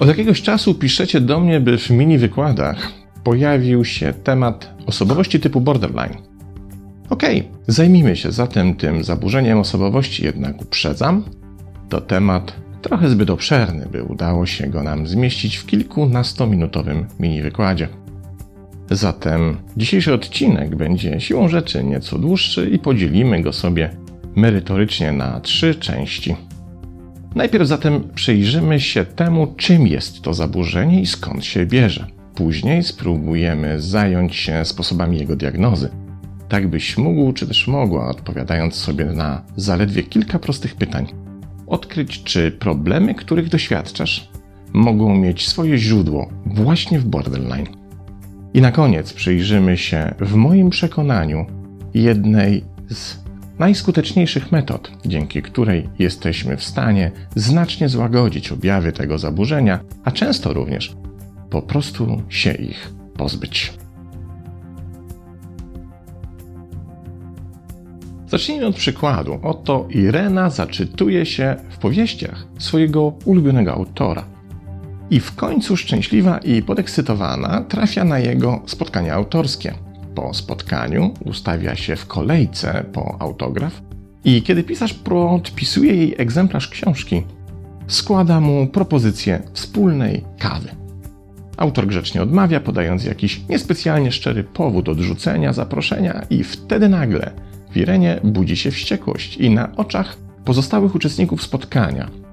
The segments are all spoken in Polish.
Od jakiegoś czasu piszecie do mnie, by w mini wykładach pojawił się temat osobowości typu borderline. Okej, okay, zajmijmy się zatem tym zaburzeniem osobowości, jednak uprzedzam, to temat trochę zbyt obszerny, by udało się go nam zmieścić w kilkunastominutowym mini wykładzie. Zatem dzisiejszy odcinek będzie siłą rzeczy nieco dłuższy i podzielimy go sobie merytorycznie na trzy części. Najpierw zatem przyjrzymy się temu, czym jest to zaburzenie i skąd się bierze. Później spróbujemy zająć się sposobami jego diagnozy, tak byś mógł czy też mogła, odpowiadając sobie na zaledwie kilka prostych pytań, odkryć, czy problemy, których doświadczasz, mogą mieć swoje źródło właśnie w borderline. I na koniec przyjrzymy się, w moim przekonaniu, jednej z najskuteczniejszych metod, dzięki której jesteśmy w stanie znacznie złagodzić objawy tego zaburzenia, a często również po prostu się ich pozbyć. Zacznijmy od przykładu. Oto Irena zaczytuje się w powieściach swojego ulubionego autora. I w końcu szczęśliwa i podekscytowana trafia na jego spotkanie autorskie. Po spotkaniu ustawia się w kolejce po autograf i kiedy pisarz podpisuje jej egzemplarz książki, składa mu propozycję wspólnej kawy. Autor grzecznie odmawia, podając jakiś niespecjalnie szczery powód odrzucenia zaproszenia, i wtedy nagle w Irenie budzi się wściekłość i na oczach pozostałych uczestników spotkania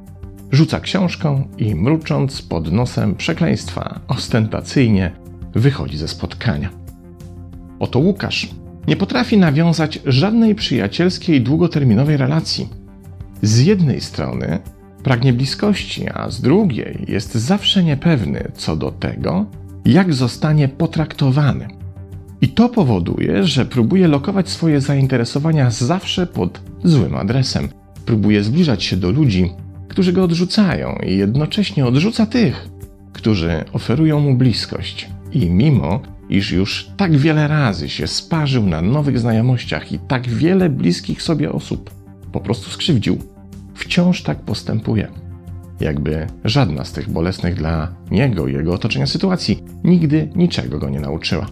rzuca książką i mrucząc pod nosem przekleństwa ostentacyjnie wychodzi ze spotkania. Oto Łukasz nie potrafi nawiązać żadnej przyjacielskiej długoterminowej relacji. Z jednej strony pragnie bliskości, a z drugiej jest zawsze niepewny co do tego, jak zostanie potraktowany. I to powoduje, że próbuje lokować swoje zainteresowania zawsze pod złym adresem. Próbuje zbliżać się do ludzi, którzy go odrzucają, i jednocześnie odrzuca tych, którzy oferują mu bliskość. I mimo, iż już tak wiele razy się sparzył na nowych znajomościach i tak wiele bliskich sobie osób po prostu skrzywdził, wciąż tak postępuje. Jakby żadna z tych bolesnych dla niego i jego otoczenia sytuacji nigdy niczego go nie nauczyła.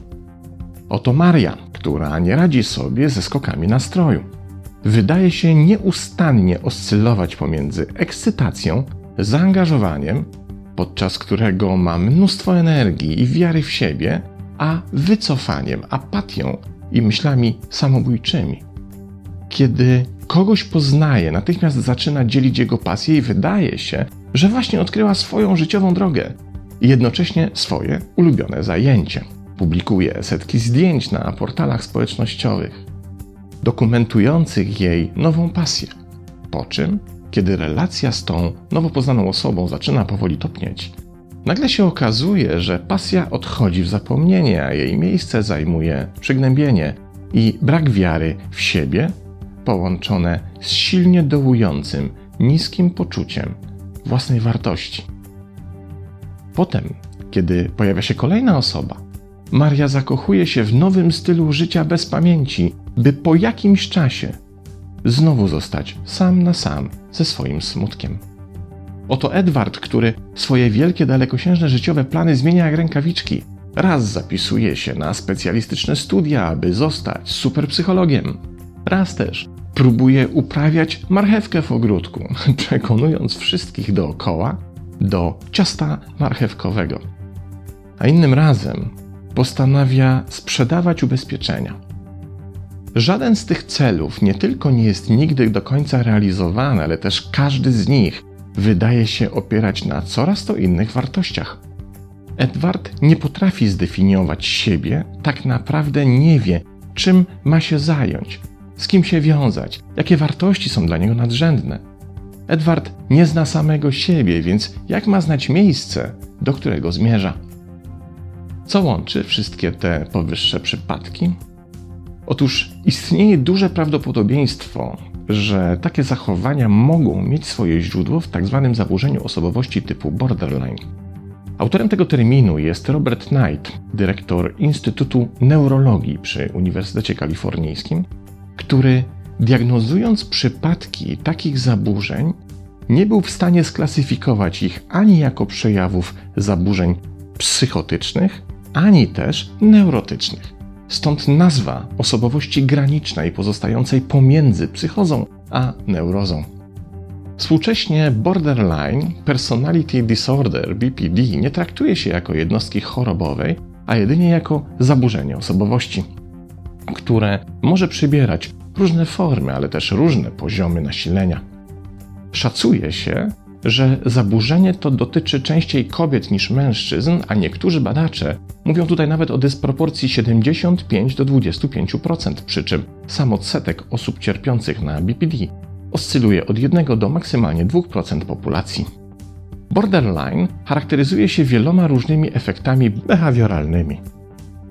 Oto Maria, która nie radzi sobie ze skokami nastroju. Wydaje się nieustannie oscylować pomiędzy ekscytacją, zaangażowaniem, podczas którego ma mnóstwo energii i wiary w siebie, a wycofaniem, apatią i myślami samobójczymi. Kiedy kogoś poznaje, natychmiast zaczyna dzielić jego pasję i wydaje się, że właśnie odkryła swoją życiową drogę i jednocześnie swoje ulubione zajęcie. Publikuje setki zdjęć na portalach społecznościowych, dokumentujących jej nową pasję. Po czym, kiedy relacja z tą nowo poznaną osobą zaczyna powoli topnieć, nagle się okazuje, że pasja odchodzi w zapomnienie, a jej miejsce zajmuje przygnębienie i brak wiary w siebie połączone z silnie dołującym, niskim poczuciem własnej wartości. Potem, kiedy pojawia się kolejna osoba, Maria zakochuje się w nowym stylu życia bez pamięci, by po jakimś czasie znowu zostać sam na sam ze swoim smutkiem. Oto Edward, który swoje wielkie, dalekosiężne życiowe plany zmienia jak rękawiczki. Raz zapisuje się na specjalistyczne studia, aby zostać superpsychologiem. Raz też próbuje uprawiać marchewkę w ogródku, przekonując wszystkich dookoła do ciasta marchewkowego. A innym razem postanawia sprzedawać ubezpieczenia. Żaden z tych celów nie tylko nie jest nigdy do końca realizowany, ale też każdy z nich wydaje się opierać na coraz to innych wartościach. Edward nie potrafi zdefiniować siebie, tak naprawdę nie wie, czym ma się zająć, z kim się wiązać, jakie wartości są dla niego nadrzędne. Edward nie zna samego siebie, więc jak ma znać miejsce, do którego zmierza? Co łączy wszystkie te powyższe przypadki? Otóż istnieje duże prawdopodobieństwo, że takie zachowania mogą mieć swoje źródło w tzw. Tak zaburzeniu osobowości typu borderline. Autorem tego terminu jest Robert Knight, dyrektor Instytutu Neurologii przy Uniwersytecie Kalifornijskim, który diagnozując przypadki takich zaburzeń, nie był w stanie sklasyfikować ich ani jako przejawów zaburzeń psychotycznych, ani też neurotycznych. Stąd nazwa osobowości granicznej pozostającej pomiędzy psychozą a neurozą. Współcześnie borderline personality disorder BPD nie traktuje się jako jednostki chorobowej, a jedynie jako zaburzenie osobowości, które może przybierać różne formy, ale też różne poziomy nasilenia. Szacuje się, że zaburzenie to dotyczy częściej kobiet niż mężczyzn, a niektórzy badacze mówią tutaj nawet o dysproporcji 75 do 25%, przy czym sam odsetek osób cierpiących na BPD oscyluje od 1 do maksymalnie 2% populacji. Borderline charakteryzuje się wieloma różnymi efektami behawioralnymi.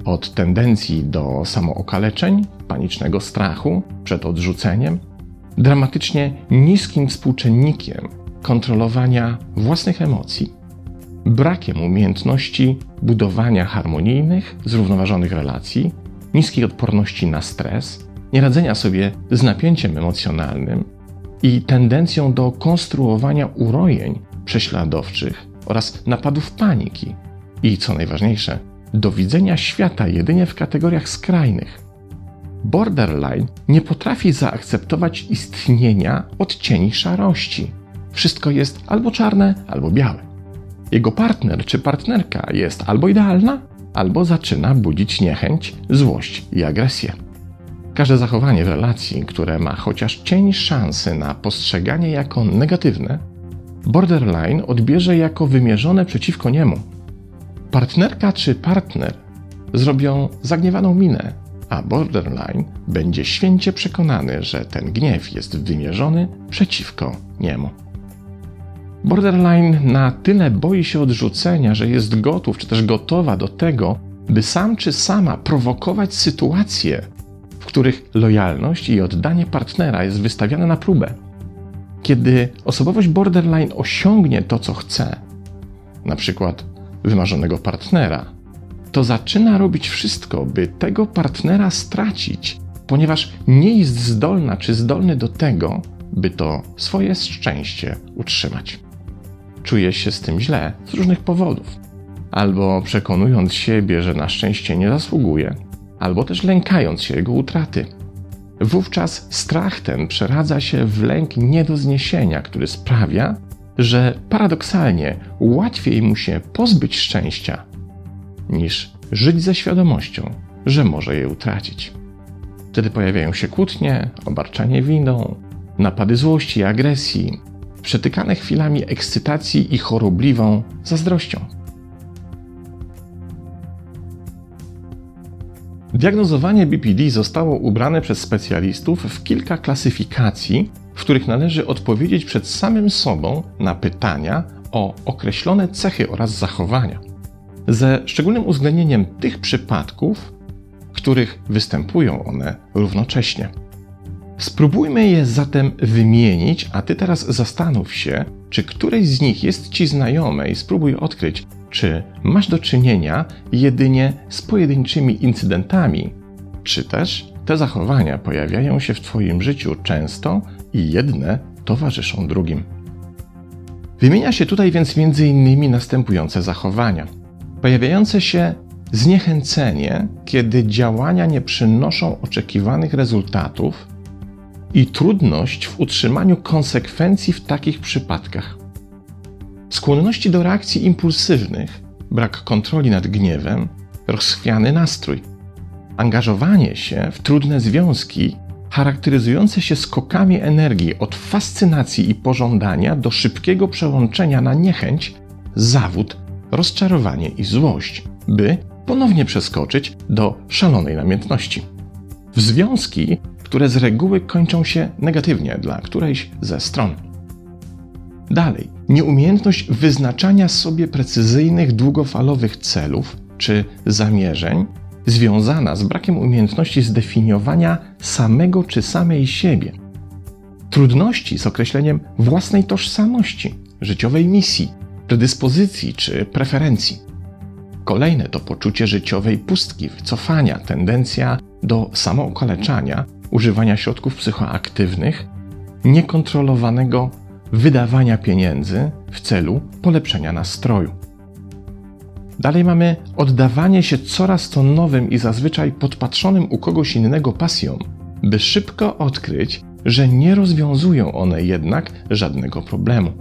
Od tendencji do samookaleczeń, panicznego strachu przed odrzuceniem, dramatycznie niskim współczynnikiem kontrolowania własnych emocji, brakiem umiejętności budowania harmonijnych, zrównoważonych relacji, niskiej odporności na stres, nieradzenia sobie z napięciem emocjonalnym i tendencją do konstruowania urojeń prześladowczych oraz napadów paniki i, co najważniejsze, do widzenia świata jedynie w kategoriach skrajnych. Borderline nie potrafi zaakceptować istnienia odcieni szarości. Wszystko jest albo czarne, albo białe. Jego partner czy partnerka jest albo idealna, albo zaczyna budzić niechęć, złość i agresję. Każde zachowanie w relacji, które ma chociaż cień szansy na postrzeganie jako negatywne, borderline odbierze jako wymierzone przeciwko niemu. Partnerka czy partner zrobią zagniewaną minę, a borderline będzie święcie przekonany, że ten gniew jest wymierzony przeciwko niemu. Borderline na tyle boi się odrzucenia, że jest gotów czy też gotowa do tego, by sam czy sama prowokować sytuacje, w których lojalność i oddanie partnera jest wystawiane na próbę. Kiedy osobowość borderline osiągnie to, co chce, na przykład wymarzonego partnera, to zaczyna robić wszystko, by tego partnera stracić, ponieważ nie jest zdolna czy zdolny do tego, by to swoje szczęście utrzymać. Czuje się z tym źle z różnych powodów. Albo przekonując siebie, że na szczęście nie zasługuje, albo też lękając się jego utraty. Wówczas strach ten przeradza się w lęk nie do zniesienia, który sprawia, że paradoksalnie łatwiej mu się pozbyć szczęścia, niż żyć ze świadomością, że może je utracić. Wtedy pojawiają się kłótnie, obarczanie winą, napady złości i agresji, przetykane chwilami ekscytacji i chorobliwą zazdrością. Diagnozowanie BPD zostało ubrane przez specjalistów w kilka klasyfikacji, w których należy odpowiedzieć przed samym sobą na pytania o określone cechy oraz zachowania, ze szczególnym uwzględnieniem tych przypadków, w których występują one równocześnie. Spróbujmy je zatem wymienić, a ty teraz zastanów się, czy któreś z nich jest ci znajome i spróbuj odkryć, czy masz do czynienia jedynie z pojedynczymi incydentami, czy też te zachowania pojawiają się w Twoim życiu często i jedne towarzyszą drugim. Wymienia się tutaj więc m.in. następujące zachowania: pojawiające się zniechęcenie, kiedy działania nie przynoszą oczekiwanych rezultatów i trudność w utrzymaniu konsekwencji w takich przypadkach. Skłonności do reakcji impulsywnych, brak kontroli nad gniewem, rozchwiany nastrój, angażowanie się w trudne związki charakteryzujące się skokami energii od fascynacji i pożądania do szybkiego przełączenia na niechęć, zawód, rozczarowanie i złość, by ponownie przeskoczyć do szalonej namiętności. W związki które z reguły kończą się negatywnie dla którejś ze stron. Dalej, nieumiejętność wyznaczania sobie precyzyjnych, długofalowych celów czy zamierzeń, związana z brakiem umiejętności zdefiniowania samego czy samej siebie. Trudności z określeniem własnej tożsamości, życiowej misji, predyspozycji czy preferencji. Kolejne to poczucie życiowej pustki, wycofania, tendencja do samookaleczania, używania środków psychoaktywnych, niekontrolowanego wydawania pieniędzy w celu polepszenia nastroju. Dalej mamy oddawanie się coraz to nowym i zazwyczaj podpatrzonym u kogoś innego pasjom, by szybko odkryć, że nie rozwiązują one jednak żadnego problemu.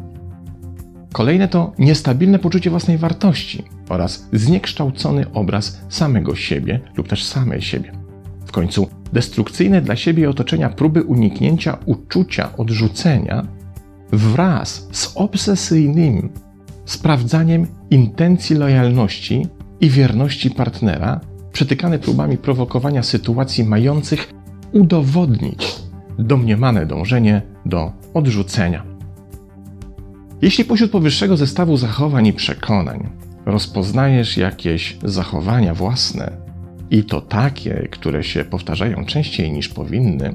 Kolejne to niestabilne poczucie własnej wartości oraz zniekształcony obraz samego siebie lub też samej siebie. Końcu destrukcyjne dla siebie otoczenia próby uniknięcia uczucia odrzucenia wraz z obsesyjnym sprawdzaniem intencji lojalności i wierności partnera, przetykane próbami prowokowania sytuacji mających udowodnić domniemane dążenie do odrzucenia. Jeśli pośród powyższego zestawu zachowań i przekonań rozpoznajesz jakieś zachowania własne, i to takie, które się powtarzają częściej niż powinny,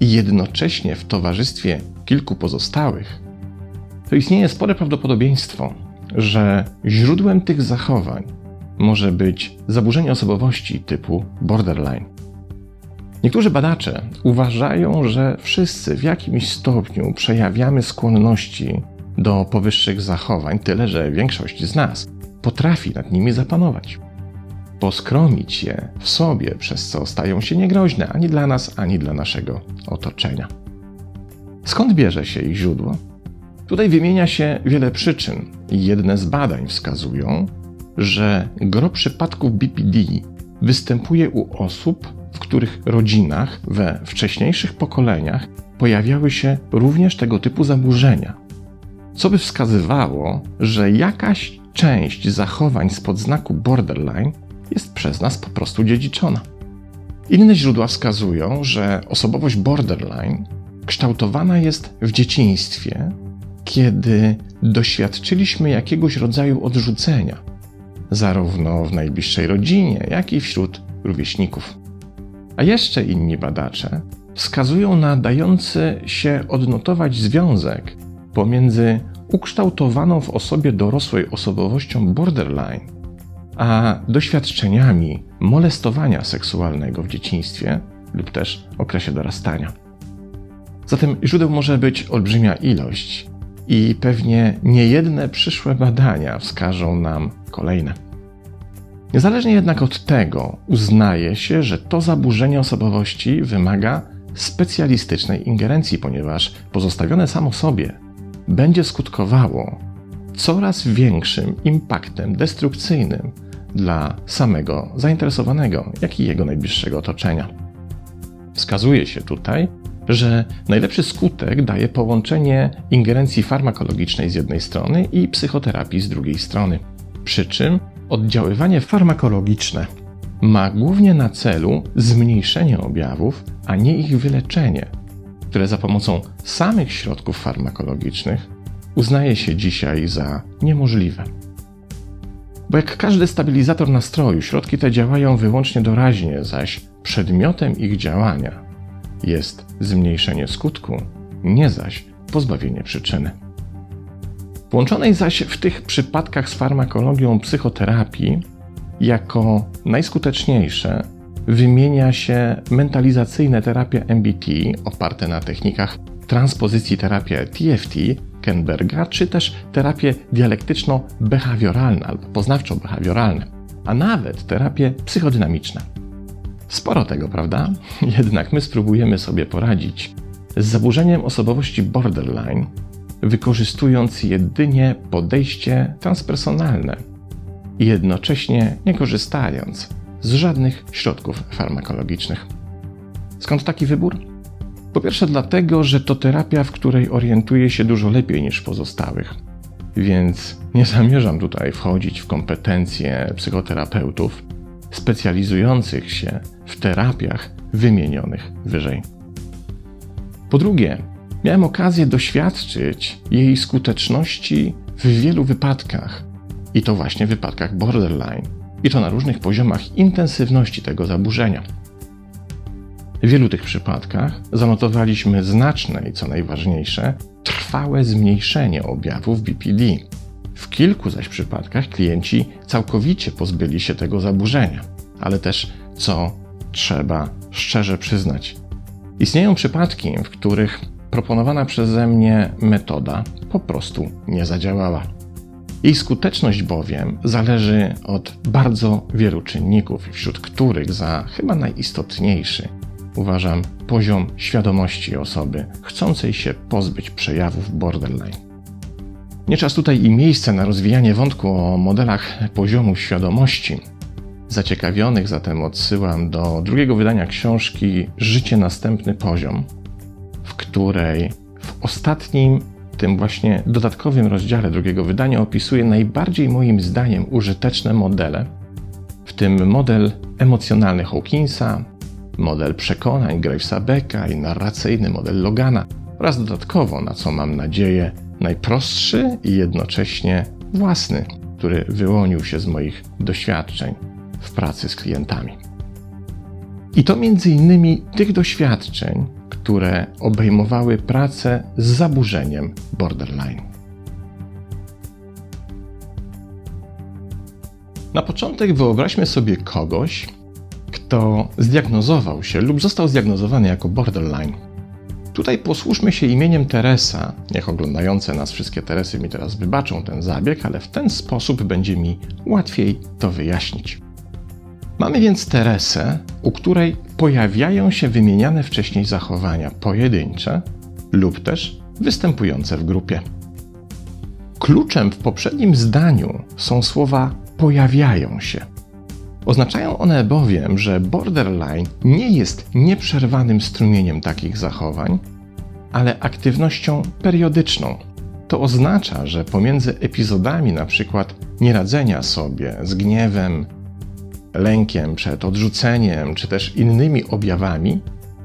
i jednocześnie w towarzystwie kilku pozostałych, to istnieje spore prawdopodobieństwo, że źródłem tych zachowań może być zaburzenie osobowości typu borderline. Niektórzy badacze uważają, że wszyscy w jakimś stopniu przejawiamy skłonności do powyższych zachowań, tyle że większość z nas potrafi nad nimi zapanować. Poskromić je w sobie, przez co stają się niegroźne ani dla nas, ani dla naszego otoczenia. Skąd bierze się ich źródło? Tutaj wymienia się wiele przyczyn. Jedne z badań wskazują, że gro przypadków BPD występuje u osób, w których rodzinach we wcześniejszych pokoleniach pojawiały się również tego typu zaburzenia, co by wskazywało, że jakaś część zachowań spod znaku borderline jest przez nas po prostu dziedziczona. Inne źródła wskazują, że osobowość borderline kształtowana jest w dzieciństwie kiedy doświadczyliśmy jakiegoś rodzaju odrzucenia, zarówno w najbliższej rodzinie, jak i wśród rówieśników. A jeszcze inni badacze wskazują na dający się odnotować związek pomiędzy ukształtowaną w osobie dorosłej osobowością borderline, a doświadczeniami molestowania seksualnego w dzieciństwie lub też okresie dorastania. Zatem źródeł może być olbrzymia ilość, i pewnie niejedne przyszłe badania wskażą nam kolejne. Niezależnie jednak od tego, uznaje się, że to zaburzenie osobowości wymaga specjalistycznej ingerencji, ponieważ pozostawione samo sobie będzie skutkowało coraz większym impaktem destrukcyjnym dla samego zainteresowanego, jak i jego najbliższego otoczenia. Wskazuje się tutaj, że najlepszy skutek daje połączenie ingerencji farmakologicznej z jednej strony i psychoterapii z drugiej strony. Przy czym oddziaływanie farmakologiczne ma głównie na celu zmniejszenie objawów, a nie ich wyleczenie, które za pomocą samych środków farmakologicznych uznaje się dzisiaj za niemożliwe. Bo jak każdy stabilizator nastroju, środki te działają wyłącznie doraźnie, zaś przedmiotem ich działania jest zmniejszenie skutku, nie zaś pozbawienie przyczyny. Połączonej zaś w tych przypadkach z farmakologią psychoterapii, jako najskuteczniejsze wymienia się mentalizacyjne terapie MBT oparte na technikach transpozycji terapii TFT Kenberga, czy też terapie dialektyczno-behawioralne albo poznawczo-behawioralne, a nawet terapie psychodynamiczne. Sporo tego, prawda? Jednak my spróbujemy sobie poradzić z zaburzeniem osobowości borderline, wykorzystując jedynie podejście transpersonalne i jednocześnie nie korzystając z żadnych środków farmakologicznych. Skąd taki wybór? Po pierwsze, dlatego, że to terapia, w której orientuję się dużo lepiej niż pozostałych, więc nie zamierzam tutaj wchodzić w kompetencje psychoterapeutów specjalizujących się w terapiach wymienionych wyżej. Po drugie, miałem okazję doświadczyć jej skuteczności w wielu wypadkach, i to właśnie w wypadkach borderline, i to na różnych poziomach intensywności tego zaburzenia. Wielu tych przypadkach zanotowaliśmy znaczne i co najważniejsze, trwałe zmniejszenie objawów BPD, W kilku zaś przypadkach klienci całkowicie pozbyli się tego zaburzenia, ale też, co trzeba szczerze przyznać, istnieją przypadki, w których proponowana przeze mnie metoda po prostu nie zadziałała. Jej skuteczność bowiem zależy od bardzo wielu czynników, wśród których za chyba najistotniejszy uważam poziom świadomości osoby chcącej się pozbyć przejawów borderline. Nie czas tutaj i miejsce na rozwijanie wątku o modelach poziomu świadomości. Zaciekawionych zatem odsyłam do drugiego wydania książki Życie następny poziom, w której w ostatnim, tym właśnie dodatkowym rozdziale drugiego wydania opisuje najbardziej moim zdaniem użyteczne modele, w tym model emocjonalny Hawkinsa, model przekonań Gravesa Becka i narracyjny model Logana oraz dodatkowo, na co mam nadzieję, najprostszy i jednocześnie własny, który wyłonił się z moich doświadczeń w pracy z klientami. I to między innymi tych doświadczeń, które obejmowały pracę z zaburzeniem borderline. Na początek wyobraźmy sobie kogoś, kto zdiagnozował się lub został zdiagnozowany jako borderline. Tutaj posłuszmy się imieniem Teresa. Niech oglądające nas wszystkie Teresy mi teraz wybaczą ten zabieg, ale w ten sposób będzie mi łatwiej to wyjaśnić. Mamy więc Teresę, u której pojawiają się wymieniane wcześniej zachowania pojedyncze lub też występujące w grupie. Kluczem w poprzednim zdaniu są słowa pojawiają się. Oznaczają one bowiem, że borderline nie jest nieprzerwanym strumieniem takich zachowań, ale aktywnością periodyczną. To oznacza, że pomiędzy epizodami np. nieradzenia sobie z gniewem, lękiem przed odrzuceniem czy też innymi objawami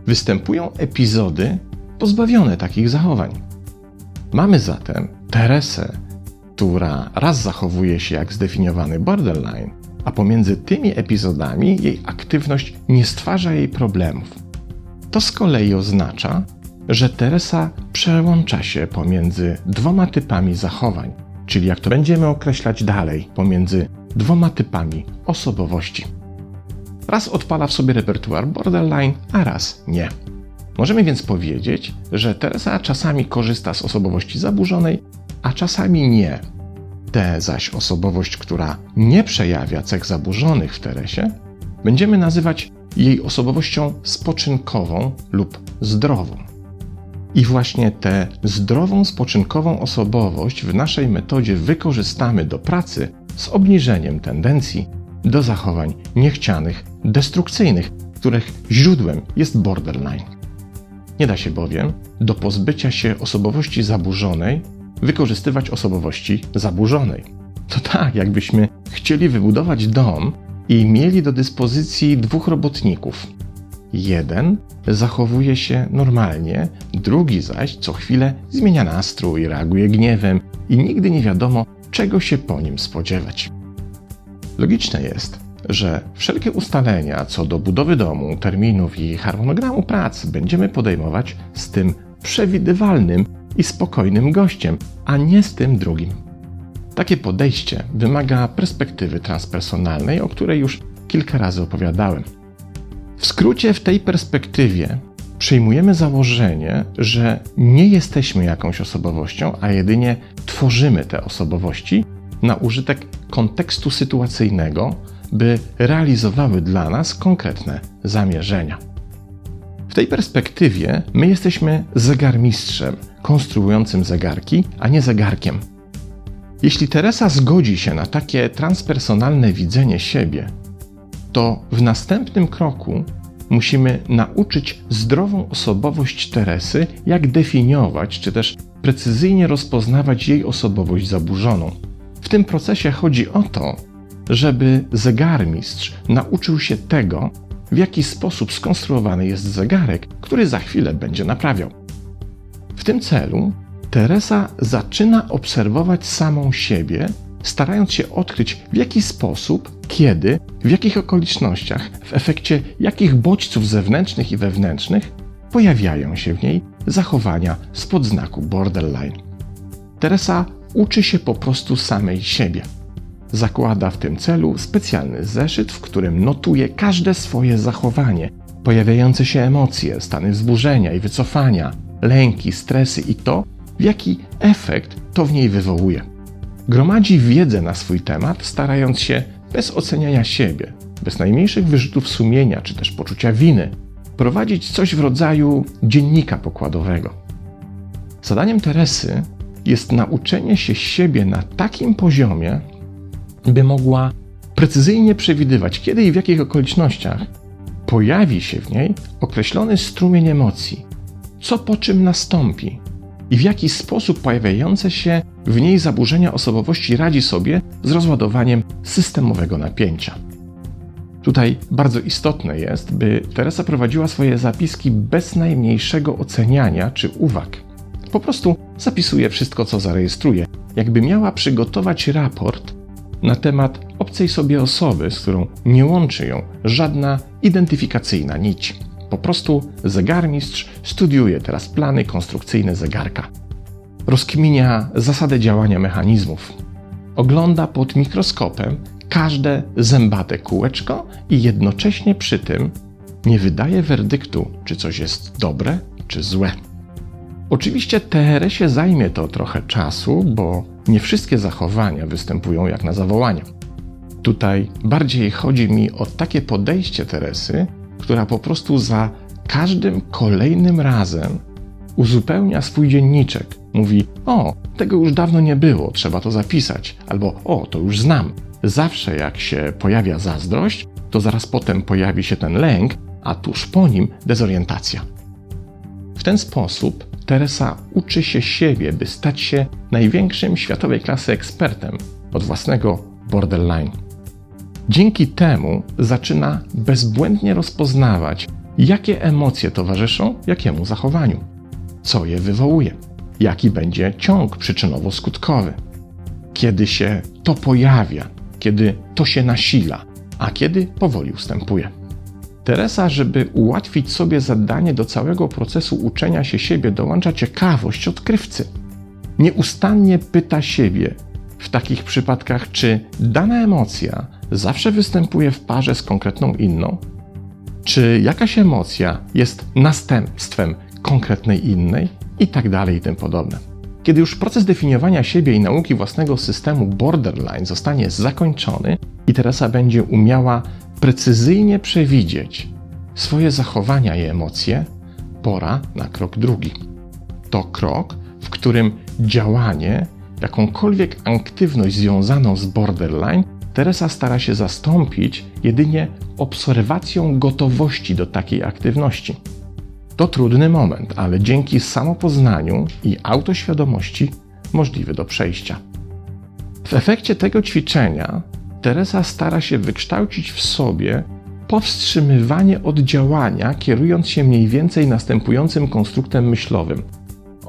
występują epizody pozbawione takich zachowań. Mamy zatem Teresę, która raz zachowuje się jak zdefiniowany borderline, a pomiędzy tymi epizodami jej aktywność nie stwarza jej problemów. To z kolei oznacza, że Teresa przełącza się pomiędzy dwoma typami zachowań, czyli jak to będziemy określać dalej, pomiędzy dwoma typami osobowości. Raz odpala w sobie repertuar borderline, a raz nie. Możemy więc powiedzieć, że Teresa czasami korzysta z osobowości zaburzonej, a czasami nie, Tę zaś osobowość, która nie przejawia cech zaburzonych w Teresie, będziemy nazywać jej osobowością spoczynkową lub zdrową. I właśnie tę zdrową, spoczynkową osobowość w naszej metodzie wykorzystamy do pracy z obniżeniem tendencji do zachowań niechcianych, destrukcyjnych, których źródłem jest borderline. Nie da się bowiem do pozbycia się osobowości zaburzonej wykorzystywać osobowości zaburzonej. To tak, jakbyśmy chcieli wybudować dom i mieli do dyspozycji dwóch robotników. Jeden zachowuje się normalnie, drugi zaś co chwilę zmienia nastrój, reaguje gniewem i nigdy nie wiadomo, czego się po nim spodziewać. Logiczne jest, że wszelkie ustalenia co do budowy domu, terminów i harmonogramu prac będziemy podejmować z tym przewidywalnym i spokojnym gościem, a nie z tym drugim. Takie podejście wymaga perspektywy transpersonalnej, o której już kilka razy opowiadałem. W skrócie, w tej perspektywie przyjmujemy założenie, że nie jesteśmy jakąś osobowością, a jedynie tworzymy te osobowości na użytek kontekstu sytuacyjnego, by realizowały dla nas konkretne zamierzenia. W tej perspektywie my jesteśmy zegarmistrzem, konstruującym zegarki, a nie zegarkiem. Jeśli Teresa zgodzi się na takie transpersonalne widzenie siebie, to w następnym kroku musimy nauczyć zdrową osobowość Teresy, jak definiować czy też precyzyjnie rozpoznawać jej osobowość zaburzoną. W tym procesie chodzi o to, żeby zegarmistrz nauczył się tego, w jaki sposób skonstruowany jest zegarek, który za chwilę będzie naprawiał. W tym celu Teresa zaczyna obserwować samą siebie, starając się odkryć, w jaki sposób, kiedy, w jakich okolicznościach, w efekcie jakich bodźców zewnętrznych i wewnętrznych pojawiają się w niej zachowania spod znaku borderline. Teresa uczy się po prostu samej siebie. Zakłada w tym celu specjalny zeszyt, w którym notuje każde swoje zachowanie, pojawiające się emocje, stany wzburzenia i wycofania, lęki, stresy i to, w jaki efekt to w niej wywołuje. Gromadzi wiedzę na swój temat, starając się bez oceniania siebie, bez najmniejszych wyrzutów sumienia czy też poczucia winy, prowadzić coś w rodzaju dziennika pokładowego. Zadaniem Teresy jest nauczenie się siebie na takim poziomie, by mogła precyzyjnie przewidywać, kiedy i w jakich okolicznościach pojawi się w niej określony strumień emocji, co po czym nastąpi i w jaki sposób pojawiające się w niej zaburzenia osobowości radzi sobie z rozładowaniem systemowego napięcia. Tutaj bardzo istotne jest, by Teresa prowadziła swoje zapiski bez najmniejszego oceniania czy uwag. Po prostu zapisuje wszystko, co zarejestruje, jakby miała przygotować raport na temat obcej sobie osoby, z którą nie łączy ją żadna identyfikacyjna nić. Po prostu zegarmistrz studiuje teraz plany konstrukcyjne zegarka. Rozkminia zasadę działania mechanizmów. Ogląda pod mikroskopem każde zębate kółeczko i jednocześnie przy tym nie wydaje werdyktu, czy coś jest dobre, czy złe. Oczywiście Teresie zajmie to trochę czasu, bo nie wszystkie zachowania występują jak na zawołanie. Tutaj bardziej chodzi mi o takie podejście Teresy, która po prostu za każdym kolejnym razem uzupełnia swój dzienniczek. Mówi: O, tego już dawno nie było, trzeba to zapisać, albo O, to już znam. Zawsze jak się pojawia zazdrość, to zaraz potem pojawi się ten lęk, a tuż po nim dezorientacja. W ten sposób Teresa uczy się siebie, by stać się największym światowej klasy ekspertem od własnego borderline. Dzięki temu zaczyna bezbłędnie rozpoznawać, jakie emocje towarzyszą jakiemu zachowaniu, co je wywołuje, jaki będzie ciąg przyczynowo-skutkowy, kiedy się to pojawia, kiedy to się nasila, a kiedy powoli ustępuje. Teresa, żeby ułatwić sobie zadanie do całego procesu uczenia się siebie, dołącza ciekawość odkrywcy. Nieustannie pyta siebie w takich przypadkach, czy dana emocja zawsze występuje w parze z konkretną inną, czy jakaś emocja jest następstwem konkretnej innej i tak dalej i tym podobne. Kiedy już proces definiowania siebie i nauki własnego systemu borderline zostanie zakończony i Teresa będzie umiała precyzyjnie przewidzieć swoje zachowania i emocje, pora na krok drugi. To krok, w którym działanie, jakąkolwiek aktywność związaną z borderline, Teresa stara się zastąpić jedynie obserwacją gotowości do takiej aktywności. To trudny moment, ale dzięki samopoznaniu i autoświadomości możliwy do przejścia. W efekcie tego ćwiczenia Teresa stara się wykształcić w sobie powstrzymywanie od działania, kierując się mniej więcej następującym konstruktem myślowym.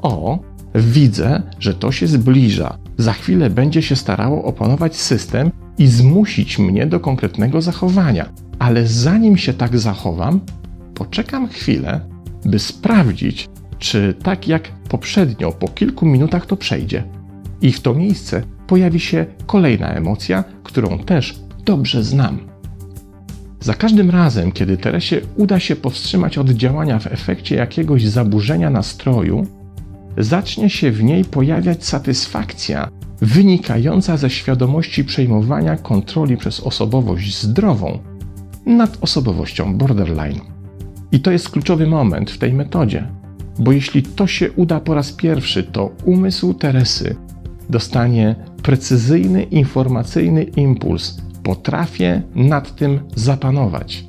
O, widzę, że to się zbliża. Za chwilę będzie się starało opanować system i zmusić mnie do konkretnego zachowania. Ale zanim się tak zachowam, poczekam chwilę, by sprawdzić, czy tak jak poprzednio, po kilku minutach to przejdzie. I w to miejsce pojawi się kolejna emocja, którą też dobrze znam. Za każdym razem, kiedy Teresie uda się powstrzymać od działania w efekcie jakiegoś zaburzenia nastroju, zacznie się w niej pojawiać satysfakcja wynikająca ze świadomości przejmowania kontroli przez osobowość zdrową nad osobowością borderline. I to jest kluczowy moment w tej metodzie, bo jeśli to się uda po raz pierwszy, to umysł Teresy dostanie precyzyjny, informacyjny impuls. Potrafię nad tym zapanować.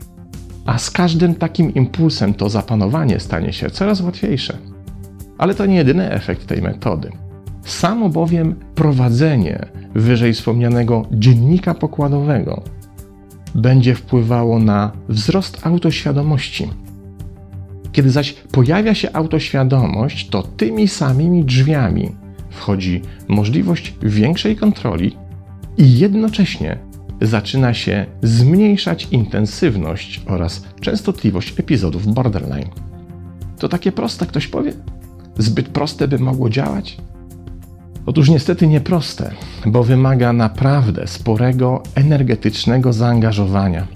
A z każdym takim impulsem to zapanowanie stanie się coraz łatwiejsze. Ale to nie jedyny efekt tej metody. Samo bowiem prowadzenie wyżej wspomnianego dziennika pokładowego będzie wpływało na wzrost autoświadomości. Kiedy zaś pojawia się autoświadomość, to tymi samymi drzwiami wchodzi możliwość większej kontroli i jednocześnie zaczyna się zmniejszać intensywność oraz częstotliwość epizodów borderline. To takie proste, ktoś powie? Zbyt proste, by mogło działać? Otóż niestety nieproste, bo wymaga naprawdę sporego energetycznego zaangażowania,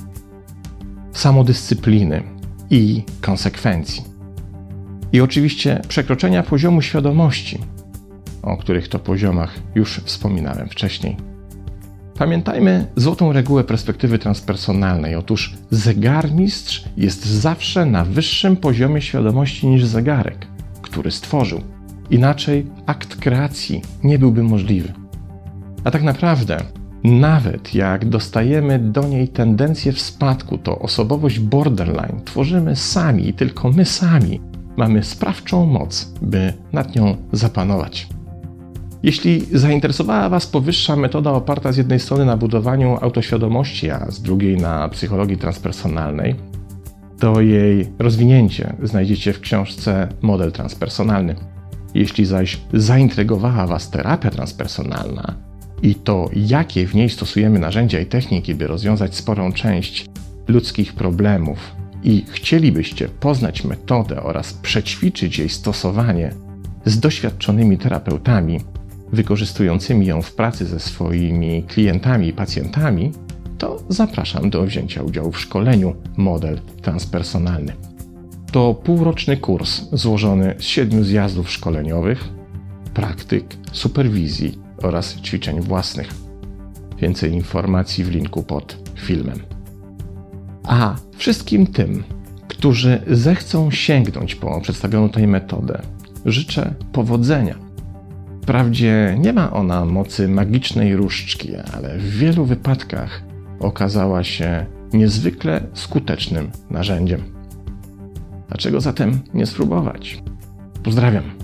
samodyscypliny i konsekwencji. I oczywiście przekroczenia poziomu świadomości, o których to poziomach już wspominałem wcześniej. Pamiętajmy złotą regułę perspektywy transpersonalnej. Otóż zegarmistrz jest zawsze na wyższym poziomie świadomości niż zegarek, który stworzył. Inaczej akt kreacji nie byłby możliwy. A tak naprawdę, nawet jak dostajemy do niej tendencję w spadku, to osobowość borderline tworzymy sami tylko my sami mamy sprawczą moc, by nad nią zapanować. Jeśli zainteresowała Was powyższa metoda oparta z jednej strony na budowaniu autoświadomości, a z drugiej na psychologii transpersonalnej, to jej rozwinięcie znajdziecie w książce Model Transpersonalny. Jeśli zaś zaintrygowała Was terapia transpersonalna i to, jakie w niej stosujemy narzędzia i techniki, by rozwiązać sporą część ludzkich problemów, i chcielibyście poznać metodę oraz przećwiczyć jej stosowanie z doświadczonymi terapeutami, wykorzystującymi ją w pracy ze swoimi klientami i pacjentami, to zapraszam do wzięcia udziału w szkoleniu Model Transpersonalny. To półroczny kurs złożony z siedmiu zjazdów szkoleniowych, praktyk, superwizji oraz ćwiczeń własnych. Więcej informacji w linku pod filmem. A wszystkim tym, którzy zechcą sięgnąć po przedstawioną tutaj metodę, życzę powodzenia Wprawdzie nie ma ona mocy magicznej różdżki, ale w wielu wypadkach okazała się niezwykle skutecznym narzędziem. Dlaczego zatem nie spróbować? Pozdrawiam.